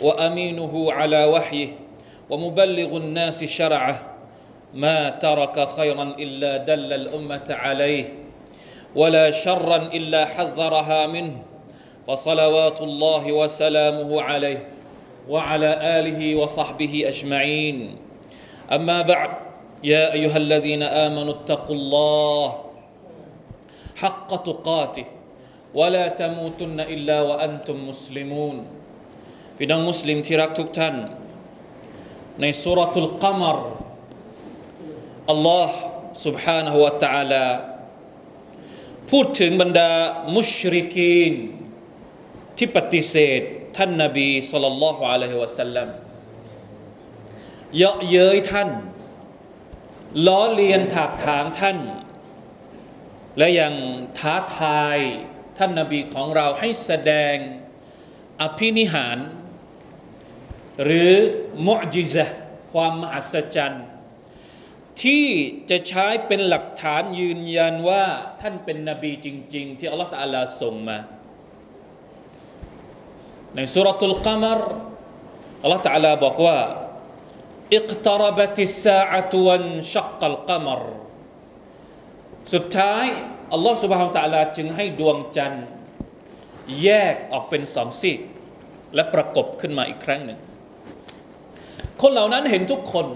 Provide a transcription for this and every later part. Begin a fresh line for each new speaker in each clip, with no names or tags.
وأمينه على وحيه ومبلغ الناس شرعه. ما ترك خيرا إلا دل الأمة عليه ولا شرا إلا حذرها منه. وصلوات الله وسلامه عليه وعلى آله وصحبه أجمعين. أما بعد يا أيها الذين آمنوا اتقوا الله حق تقاته ولا تموتن إلا وأنتم مسلمون. พี่น้องมุสลิมที่รักทุกท่าน ในสุรทุลกัมรอัลลอฮ์ سبحانه และ تعالى พูดถึงบรรดามุชริกีน ที่ปฏิเสธ ท่านนาบีสุลต่านละฮ์อะลัยฮิวะสัลลัมเยาะเย้ยท่าน ล้อเลียนถากถางท่าน และยังท้าทายท่านนาบีของเราให้แสดงอภินิหาร หรือมุจิซะความมหัศจรรย์ ที่จะใช้เป็นหลักฐานยืนยันว่าท่านเป็นนบีจริง ๆ ที่อัลลอฮฺตาลาส่งมา ในสุรทูลกามรอัลลอฮฺตาลาบอกว่าอิกตรบัติสาอัตวันชักกัลกามรสุดท้ายอัลลอฮฺสุบฮานตะลาจึงให้ดวงจันทร์ แยกออกเป็นสองซีกและประกบขึ้นมาอีกครั้งหนึ่ง คนเหล่านั้นเห็นทุกคน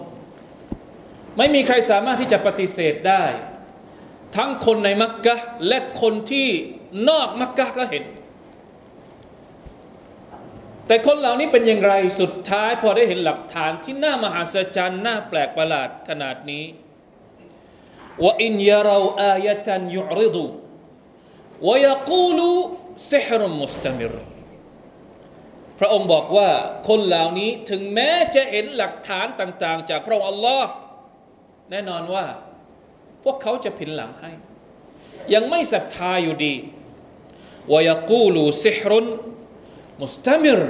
ไม่มีใครสามารถที่จะปฏิเสธได้ ทั้งคนในมักกะและคนที่นอกมักกะก็เห็น แต่คนเหล่านี้เป็นอย่างไรสุดท้ายพอได้เห็นหลักฐานที่น่ามหาศจรรย์น่าแปลกประหลาดขนาดนี้ว่าอินยาเราอายะตันยุริดูวยกูลูซิฮรุมุสตามิร พระองค์บอกว่าคนเหล่านี้ถึงแม้จะเห็นหลักฐานต่าง ๆ จากพระองค์อัลลอฮ์แน่นอนว่า พวกเขาจะผินหลังให้ ยังไม่ศรัทธาอยู่ดีวายกูลูซิฮรุนมุสตามิร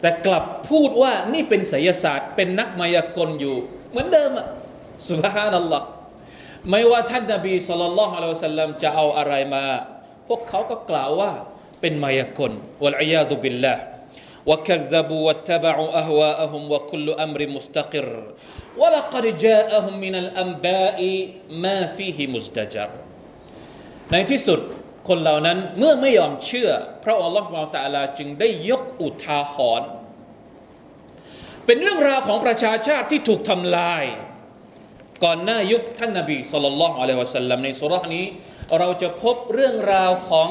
แต่กลับพูดว่านี่เป็นไสยศาสตร์เป็นนักมายากลอยู่ เหมือนเดิมอะสุบฮานัลลอฮ์ไม่ว่าท่านนบีสุลต่านละฮ์อะลัยสัลลัมจะเอาอะไรมา พวกเขาก็กล่าวว่าเป็นมายากลวะลัยยาซุบิลลาห์ وكذبوا واتبعوا اهواءهم وكل امر مستقر ولقد جاءهم من الانباء ما فيه مزدجر ในที่สุดคนเหล่านั้นเมื่อไม่ยอมเชื่อพระอัลลอฮฺสุบานตะลาจึงได้ยกอุทาหรณ์เป็นเรื่องราวของประชาชาติที่ถูกทำลาย ก่อนหน้ายุคท่านนาบีสุลต่านละฮ์อะลัยฮิวะสัลลัมในสุรานี้ เราจะพบเรื่องราวของ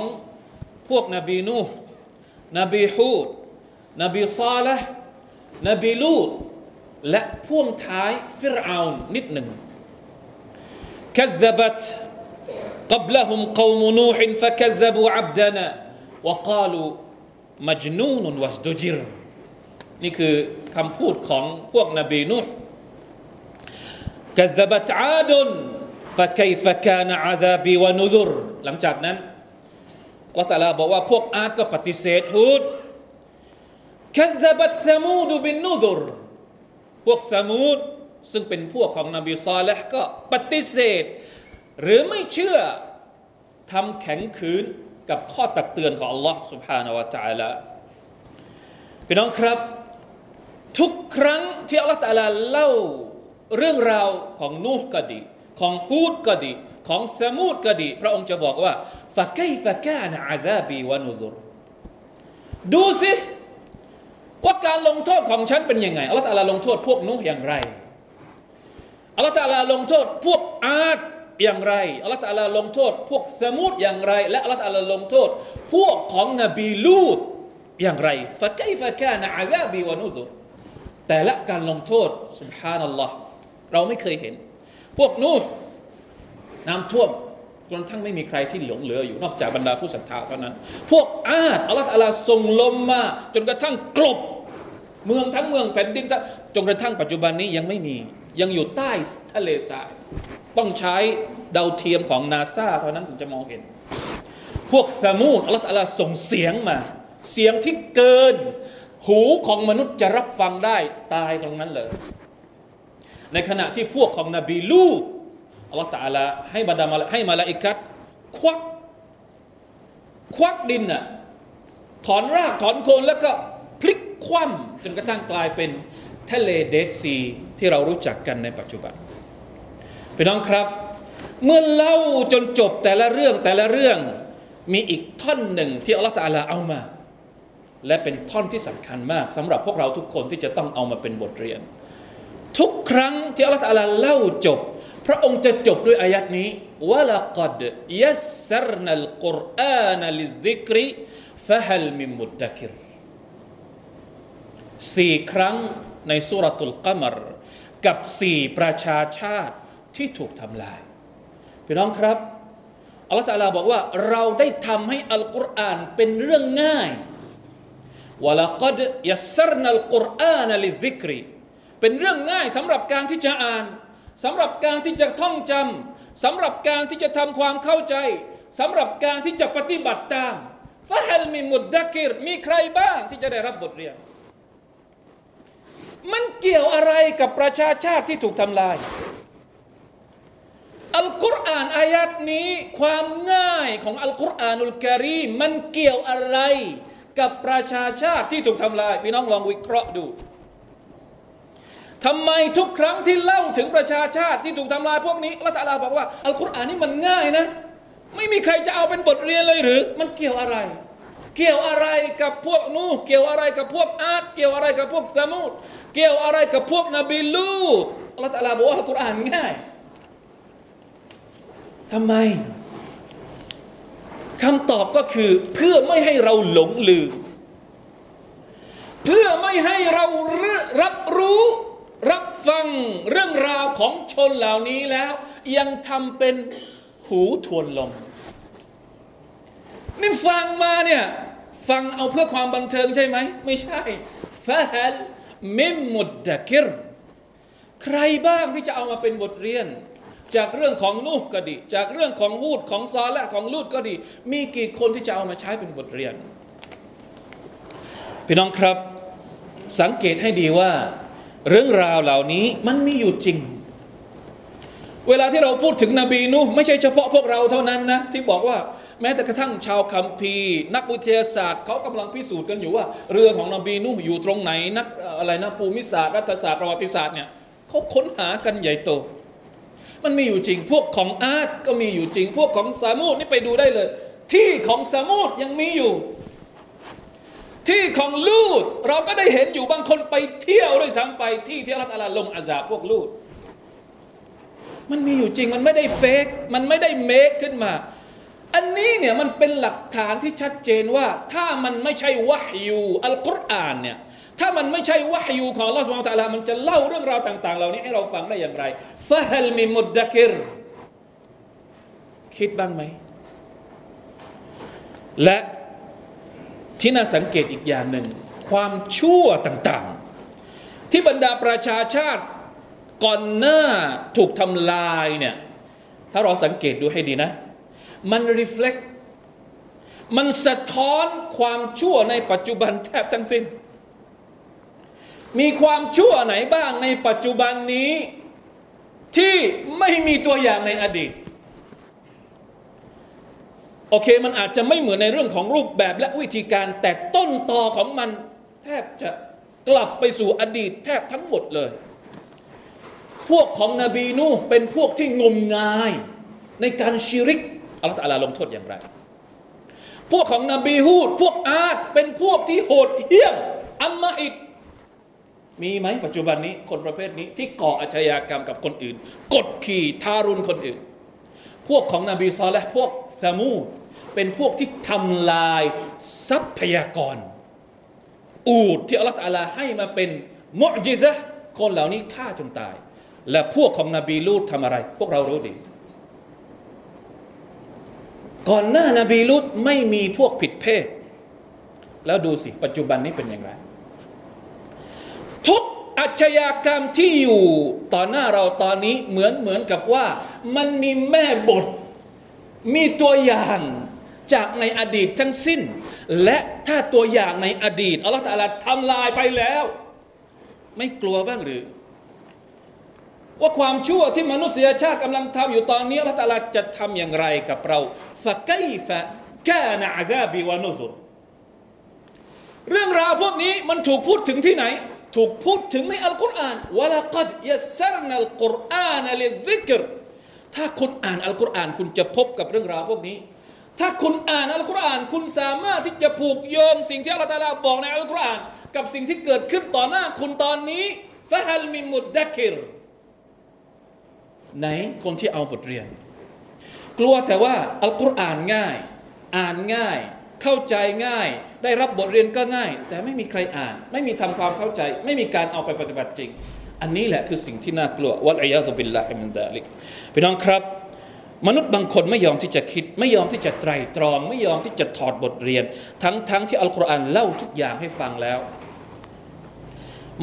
พวกนบีนูห์นบีฮูด นบีซาละนบีลูดและพ่วงท้ายฟิรเอานนิดหนึ่ง كذبت قبلهم قوم نوح فكذبوا عبدنا وقالوا مجنون وازدجر นี่คือคำพูดของพวกนบีนูห์ كذبت عاد فكيف كان عذابي ونذر หลังจากนั้นอัลลอฮฺตะลาบอกว่าพวกอาดก็ปฏิเสธฮูด คัซบัตซามูดบินนูซุรพวกซามูดซึ่งเป็นพวกของนบีซาเลห์ก็ปฏิเสธ หรือไม่เชื่อทำแข็งขืนกับข้อตักเตือนของ Allah سبحانه และ تعالى พี่น้องครับ ทุกครั้งที่ Allah تعالى เล่าเรื่องราวของนูห์ก็ดี ของฮูดก็ดี ของสมูดก็ดี พระองค์จะบอกว่าฟะไกฟะกานอาซาบีวะนุซุรดูสิ ว่าการลงโทษของฉันเป็นยังไงอัลลอฮฺตาลาลงโทษพวกนุอย่างไรอัลลอฮฺตาลาลงโทษพวกอาดอย่างไรอัลลอฮฺตาลาลงโทษ พวกสมุดอย่างไร และอัลลอฮฺตาลาลงโทษ พวกของนบีลูดอย่างไรฟะไกฟะกานอาซาบีวะนุซุแต่ละการลงโทษสุบฮานัลลอฮ์เราไม่เคยเห็น พวกนูน้ำท่วมจนทั้งไม่มีใครที่หลงเหลืออยู่นอกจากบรรดาผู้ศรัทธาเท่านั้น พวกอาดอัลลอฮฺตาลาส่งลมมา จนกระทั่งกลบ เมืองทั้งเมืองแผ่นดินจนกระทั่งปัจจุบันนี้ยังไม่มี ยังอยู่ใต้ทะเลทราย ต้องใช้ดาวเทียมของนาซาเท่านั้นถึงจะมองเห็น พวกสมูดอัลลอฮฺส่งเสียงมา เสียงที่เกิน หูของมนุษย์จะรับฟังได้ตายตรงนั้นเลย ในขณะที่พวกของนบีลูกอัลลอฮฺตาลาให้บรรดาให้มาลาอิกัดควัก ควักดินน่ะถอนรากถอนโคนแล้วก็ คว่ำจนกระทั่งกลายเป็นทะเลเดดซีที่เรารู้จักกันในปัจจุบันพี่น้องครับ เมื่อเล่าจนจบแต่ละเรื่องแต่ละเรื่องมีอีกท่อนหนึ่งที่อัลลอฮฺตาลาเอามา และเป็นท่อนที่สำคัญมากสำหรับพวกเราทุกคนที่จะต้องเอามาเป็นบทเรียน ทุกครั้งที่อัลลอฮฺตาลาเล่าจบ พระองค์จะจบด้วยอายัดนี้วะละกัดยัสรนัลกุรอานลิซิกรีฟะฮัลมิมุดดักิร สี่ครั้งในสุรตุลกัมรกับสี่ประชาชาติที่ถูกทำลายพี่น้องครับอัลลอฮฺตาลาบอกว่าเราได้ทำให้อัลกุรอานเป็นเรื่องง่ายวละกัดยัสรนัลกุรอานลิซิกรีเป็นเรื่องง่ายสำหรับการที่จะอ่านสำหรับการที่จะท่องจำสำหรับการที่จะทำความเข้าใจสำหรับการที่จะปฏิบัติตามฟะฮัลมีมุดดักิรมีใครบ้างที่จะได้รับบทเรียน มันเกี่ยวอะไรกับประชาชาติที่ถูกทำลาย อัลกุรอานอายัดนี้ความง่ายของอัลกุรอานุลกรีมันเกี่ยวอะไรกับประชาชาติที่ถูกทำลาย พี่น้องลองวิเคราะห์ดูทำไมทุกครั้งที่เล่าถึงประชาชาติที่ถูกทำลายพวกนี้ละตาลาบอกว่าอัลกุรอานนี่มันง่ายนะ ไม่มีใครจะเอาเป็นบทเรียนเลยหรือ มันเกี่ยวอะไร เกี่ยวอะไรกับพวกนูเกี่ยวอะไรกับพวกอาดเกี่ยวอะไรกับพวกสมุดเกี่ยวอะไรกับพวกนบีลูดอัลลอฮฺตะลาบอกว่าอัลกุรอานง่ายทำไมคำตอบก็คือเพื่อไม่ให้เราหลงลืม เพื่อไม่ให้เรารับรู้รับฟังเรื่องราวของชนเหล่านี้แล้ว ยังทำเป็นหูทวนลม นี่ฟังมาเนี่ยฟังเอาเพื่อความบันเทิงใช่ไหม ไม่ใช่ฟาฮัลมิมุดดะกิรใครบ้างที่จะเอามาเป็นบทเรียน จากเรื่องของนูก็ดี จากเรื่องของฮูดของซอและของลูดก็ดี มีกี่คนที่จะเอามาใช้เป็นบทเรียน พี่น้องครับ สังเกตให้ดีว่า เรื่องราวเหล่านี้มันมีอยู่จริง เวลาที่เราพูดถึงนบีนูไม่ใช่เฉพาะพวกเราเท่านั้นนะที่บอกว่าแม้แต่กระทั่งชาวคัมภีร์ นักวิทยาศาสตร์เขากำลังพิสูจน์กันอยู่ว่า เรือของนบีนูอยู่ตรงไหนนักอะไรนะภูมิศาสตร์รัฐศาสตร์ประวัติศาสตร์เนี่ยเขาค้นหากันใหญ่โต มันมีอยู่จริง พวกของอาร์ตก็มีอยู่จริง พวกของสามูดนี่ไปดูได้เลย ที่ของสามูดยังมีอยู่ ที่ของลูดเราก็ได้เห็นอยู่บางคนไปเที่ยวด้วยซ้ำไปที่ที่อัลลอฮฺลงอาซาพวกลูด มันมีอยู่จริงมันไม่ได้เฟกมันไม่ได้เมคขึ้นมา อันนี้เนี่ยมันเป็นหลักฐานที่ชัดเจนว่า ถ้ามันไม่ใช่วะฮยูอัลกุรอานเนี่ยถ้ามันไม่ใช่วะฮยูของลอสวาตาลามันจะเล่าเรื่องราวต่าง ๆ เหล่านี้ให้เราฟังได้อย่างไรฟะฮัลมิมุดดะกิรคิดบ้างไหม และที่น่าสังเกตอีกอย่างหนึ่ง ความชั่วต่างๆ ที่บรรดาประชาชาติ ก่อนหน้าถูกทำลายเนี่ยถ้าเราสังเกตดูให้ดีนะ มันรีเฟล็กมันสะท้อนความชั่วในปัจจุบันแทบทั้งสิ้น มีความชั่วไหนบ้างในปัจจุบันนี้ ที่ไม่มีตัวอย่างในอดีต โอเคมันอาจจะไม่เหมือนในเรื่องของรูปแบบและวิธีการแต่ต้นตอของมันแทบจะกลับไปสู่อดีตแทบทั้งหมดเลย พวกของนบีนูเป็นพวกที่งมงาย ในการชิริกอัลลอฮฺลลงโทษอย่างไร พวกของนบีฮูด พวกอาดเป็นพวกที่โหดเหี้ยมอัมมาอิดมีไหมปัจจุบันนี้คนประเภทนี้ที่ก่ออาชญากรรมกับคนอื่น กดขี่ทารุณคนอื่น พวกของนบีซอลและพวกซามูเป็นพวกที่ทำลายทรัพยากร อูดที่อัลลอฮฺให้มาเป็นมุอจิซะคนเหล่านี้ฆ่าจนตาย และพวกของนบีลูดทำอะไร พวกเรารู้ดี ก่อนหน้านาบีลูดไม่มีพวกผิดเพศ แล้วดูสิ ปัจจุบันนี้เป็นอย่างไร ทุกอาชญากรรมที่อยู่ต่อหน้าเราตอนนี้เหมือนเหมือนกับว่า มันมีแม่บท มีตัวอย่างจากในอดีตทั้งสิ้น และถ้าตัวอย่างในอดีตอัลลอฮฺตาลาทำลายไปแล้ว ไม่กลัวบ้างหรือ ว่าความชั่วที่มนุษยชาติกำลังทำอยู่ตอนนี้อัลลอฮฺตาลาจะทำอย่างไรกับเราฟะไกฟะกานะอาซาบิวานุซุรเรื่องราวพวกนี้มันถูกพูดถึงที่ไหน ถูกพูดถึงในอัลกุรอานวะละกัดยัสรนัลกุรอานลิซิกรถ้าคุณอ่านอัลกุรอานคุณจะพบกับเรื่องราวพวกนี้ ถ้าคุณอ่านอัลกุรอานคุณสามารถที่จะผูกโยงสิ่งที่อัลลอฮฺตาลาบอกในอัลกุรอานกับสิ่งที่เกิดขึ้นต่อหน้าคุณตอนนี้ฟะฮัลมิมุดดักิร ไหนคนที่เอาบทเรียน กลัวแต่ว่าอัลกุรอานง่าย อ่านง่าย เข้าใจง่าย ได้รับบทเรียนก็ง่าย แต่ไม่มีใครอ่าน ไม่มีทำความเข้าใจ ไม่มีการเอาไปปฏิบัติจริง อันนี้แหละคือสิ่งที่น่ากลัววัลอยาซุบิลลาฮิมินดาลิกพี่น้องครับ มนุษย์บางคนไม่ยอมที่จะคิด ไม่ยอมที่จะไตรตรอง ไม่ยอมที่จะถอดบทเรียน ทั้งทั้งที่อัลกุรอานเล่าทุกอย่างให้ฟังแล้ว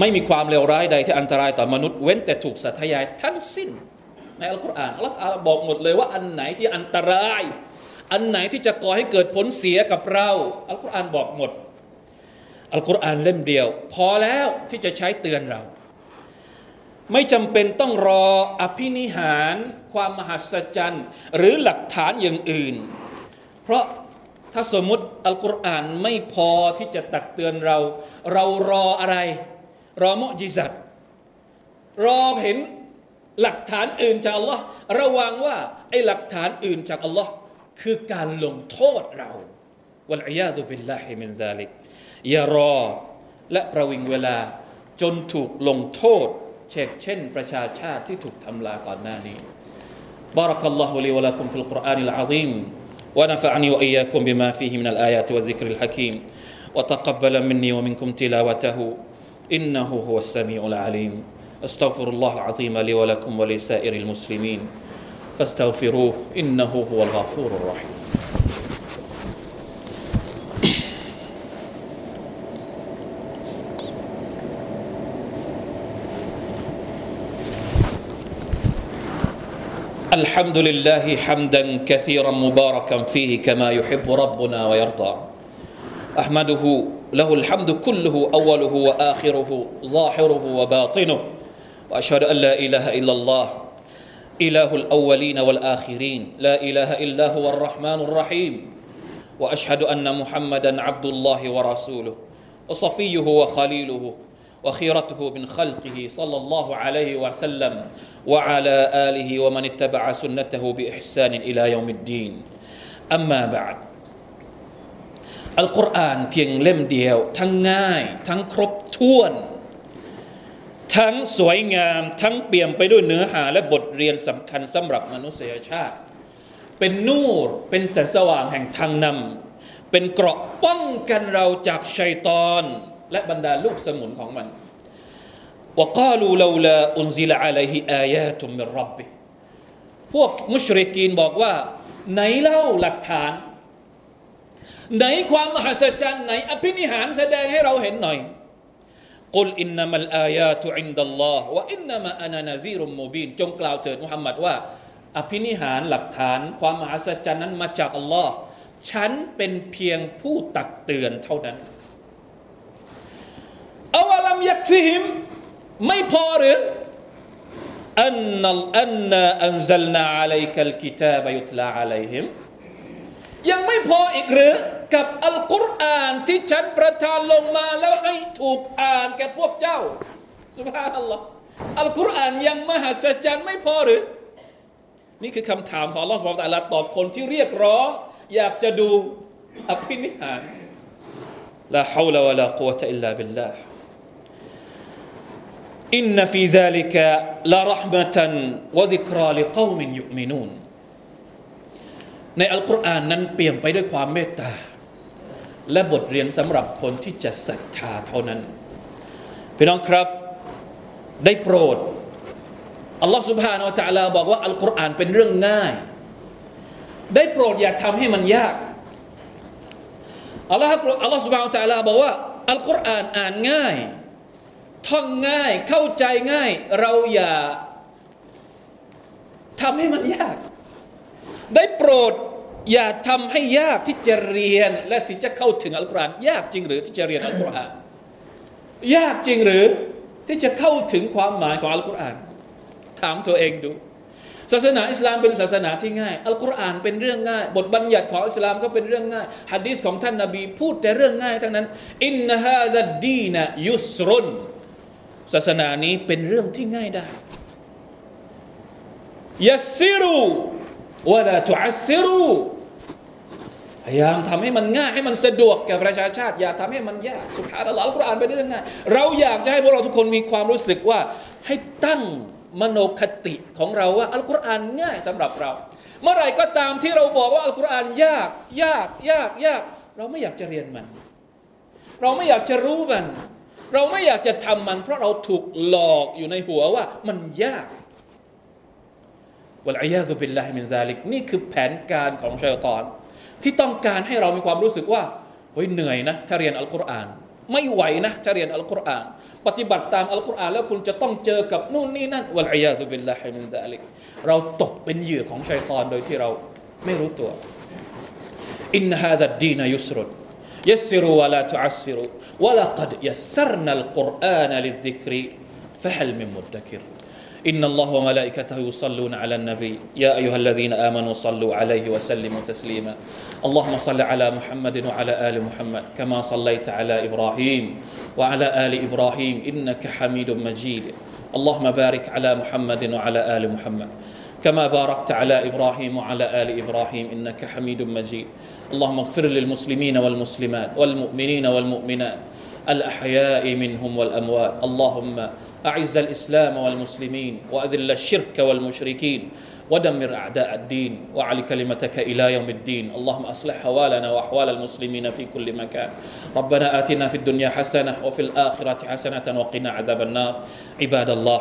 ไม่มีความเลวร้ายใดที่อันตรายต่อมนุษย์เว้นแต่ถูกสัตยายทั้งสิ้น ในอัลกุรอานอัลลอฮฺบอกหมดเลยว่าอันไหนที่อันตราย อันไหนที่จะก่อให้เกิดผลเสียกับเรา อัลกุรอานบอกหมด อัลกุรอานเล่มเดียว พอแล้วที่จะใช้เตือนเรา ไม่จำเป็นต้องรออภินิหาร ความมหัศจรรย์ หรือหลักฐานอย่างอื่น เพราะถ้าสมมติอัลกุรอานไม่พอที่จะตักเตือนเรา เรารออะไร รอมุจิซัตรอเห็น หลักฐานอื่นจากอัลลอฮ์ระวังว่าไอ้หลักฐานอื่นจากอัลลอฮ์คือการลงโทษเราวัลอียาตุบิลลาฮิมินซาลิกอย่ารอและประวิงเวลาจนถูกลงโทษ เช่นเช่นประชาชาติที่ถูกทำลายก่อนหน้านี้ بارك الله لي ولكم في القرآن العظيم ونفعني وإياكم بما فيه من الآيات والذكر الحكيم وتقبل مني ومنكم تلاوته إنه هو السميع العليم استغفر الله العظيم لي ولكم ولسائر المسلمين. فاستغفروه إنه هو الغفور الرحيم. الحمد لله حمدا كثيرا مباركا فيه كما يحب ربنا ويرضى. أحمده له الحمد كله أوله وآخره ظاهره وباطنه. واشهد ان لا اله الا الله اله الاولين والاخرين لا اله الا هو الرحمن الرحيم واشهد ان محمدا عبد الله ورسوله وصفيه وخليله وخيرته من خلقه صلى الله عليه وسلم وعلى اله ومن اتبع سنته باحسان الى يوم الدين اما بعد อัลกุรอานเพียงเล่มเดียว ทั้งง่าย ทั้งครบถ้วน ทั้งสวยงามทั้งเปี่ยมไปด้วยเนื้อหาและบทเรียนสำคัญสำหรับมนุษยชาติ เป็นนูรเป็นแสงสว่างแห่งทางนำเป็นเกราะป้องกันเราจากชัยตอน และบรรดาลูกสมุนของมันวกาลูลาลาอุนซิลอะลัยฮิอายาตุมมิรับบิพวกมุชริกีนบอกว่า ไหนเล่าหลักฐาน ไหนความมหัศจรรย์ไหนอภินิหารแสดงให้เราเห็นหน่อย قل إنما الآيات عند الله وإنما أنا نذير مبينจงกล่าวเถิดมุฮัมมัดว่า อภินิหารหลักฐานความมหัศจรรย์นั้นมาจากอัลลอฮ์ฉันเป็นเพียงผู้ตักเตือนเท่านั้นأولم يكفهم ไม่พอหรือأن أنا أنزلنا عليك الكتاب يتلى عليهمยังไม่พออีกหรือ กับอัลกุรอานที่ฉันประทานลงมาแล้วให้ถูกอ่านแก่พวกเจ้าสุบฮานัลลอฮ์อัลกุรอานยังมหัศจรรย์ไม่พอหรือ นี่คือคำถามของอัลลอฮ์สุบฮานตะลาตอบคนที่เรียกร้อง อยากจะดูอภินิหารลาฮาวลาวะลากุวะตะอิลลาบิลลาห์อินนฟีซาลิกะลารห์มะตันวะซิกราลิกอมินยุมินูนในอัลกุรอานนั้นเปี่ยมไปด้วยความเมตตา และบทเรียนสำหรับคนที่จะศรัทธาเท่านั้นพี่น้องครับได้โปรดอัลลอฮฺสุบฮานาอัลตะลาบอกว่าอัลกุรอานเป็นเรื่องง่าย ได้โปรดอย่าทำให้มันยากอัลลอฮฺอัลลอฮฺสุบฮานาอัลตะลาบอกว่าอัลกุรอานอ่านง่าย ท่องง่ายเข้าใจง่าย เราอย่าทำให้มันยาก ได้โปรด อย่าทำให้ยากที่จะเรียนและที่จะเข้าถึงอัลกุรอานยากจริงหรือที่จะเรียนอัลกุรอานยากจริงหรือที่จะเข้าถึงความหมายของอัลกุรอานถามตัวเองดู ศาสนาอิสลามเป็นศาสนาที่ง่าย อัลกุรอานเป็นเรื่องง่าย บทบัญญัติของอิสลามก็เป็นเรื่องง่ายฮะดีษของท่านนาบีพูดแต่เรื่องง่ายทั้งนั้นอินนาฮาดดีนยุสรุนศาสนานี้เป็นเรื่องที่ง่ายได้ยัสซิรูวะลาตุอัสซิรู พยายามทำให้มันง่ายให้มันสะดวกแก่ประชาชาติอย่าทำให้มันยากสุภาพอัลลอฮ์อัลกุรอานเป็นเรื่องง่ายเราอยากจะให้พวกเราทุกคนมีความรู้สึกว่าให้ตั้งมโนคติของเราว่าอัลกุรอานง่ายสำหรับเรา เมื่อไหร่ก็ตามที่เราบอกว่าอัลกุรอานยากยากยากยากเราไม่อยากจะเรียนมัน เราไม่อยากจะรู้มัน เราไม่อยากจะทำมัน เพราะเราถูกหลอกอยู่ในหัวว่ามันยากوالعياذ بالله من ذلكนี่คือแผนการของชัยตอน ที่ต้องการให้เรามีความรู้สึกว่าเฮ้ยเหนื่อยนะถ้าเรียนอัลกุรอาน ไม่ไหวนะถ้าเรียนอัลกุรอาน ปฏิบัติตามอัลกุรอานแล้วคุณจะต้องเจอกับนู่นนี่นั่นวะลัยยาซุบิลลาฮิมินซาลิกเราตกเป็นเหยื่อของชัยตอนโดยที่เราไม่รู้ตัวอินฮาดัดดีนยุสรุน يسروا ولا تعسروا ولقد يسرنا القرآن للذكر فهل من مدكر إن الله وملائكته يصلون على النبي. يا أيها الذين آمنوا صلوا عليه وسلموا تسليما. اللهم صل على محمد وعلى آل محمد كما صليت على إبراهيم وعلى آل إبراهيم. إنك حميد مجيد. اللهم بارك على محمد وعلى آل محمد كما باركت على إبراهيم وعلى آل إبراهيم. إنك حميد مجيد. اللهم اغفر للمسلمين والمسلمات والمؤمنين والمؤمنات الأحياء منهم والأموات. اللهم أعز الإسلام والمسلمين وأذل الشرك والمشركين ودمر أعداء الدين وعلى كلمتك إلى يوم الدين. اللهم أصلح حوالنا وأحوال المسلمين في كل مكان. ربنا آتنا في الدنيا حسنة وفي الآخرة حسنة وقنا عذاب النار. عباد الله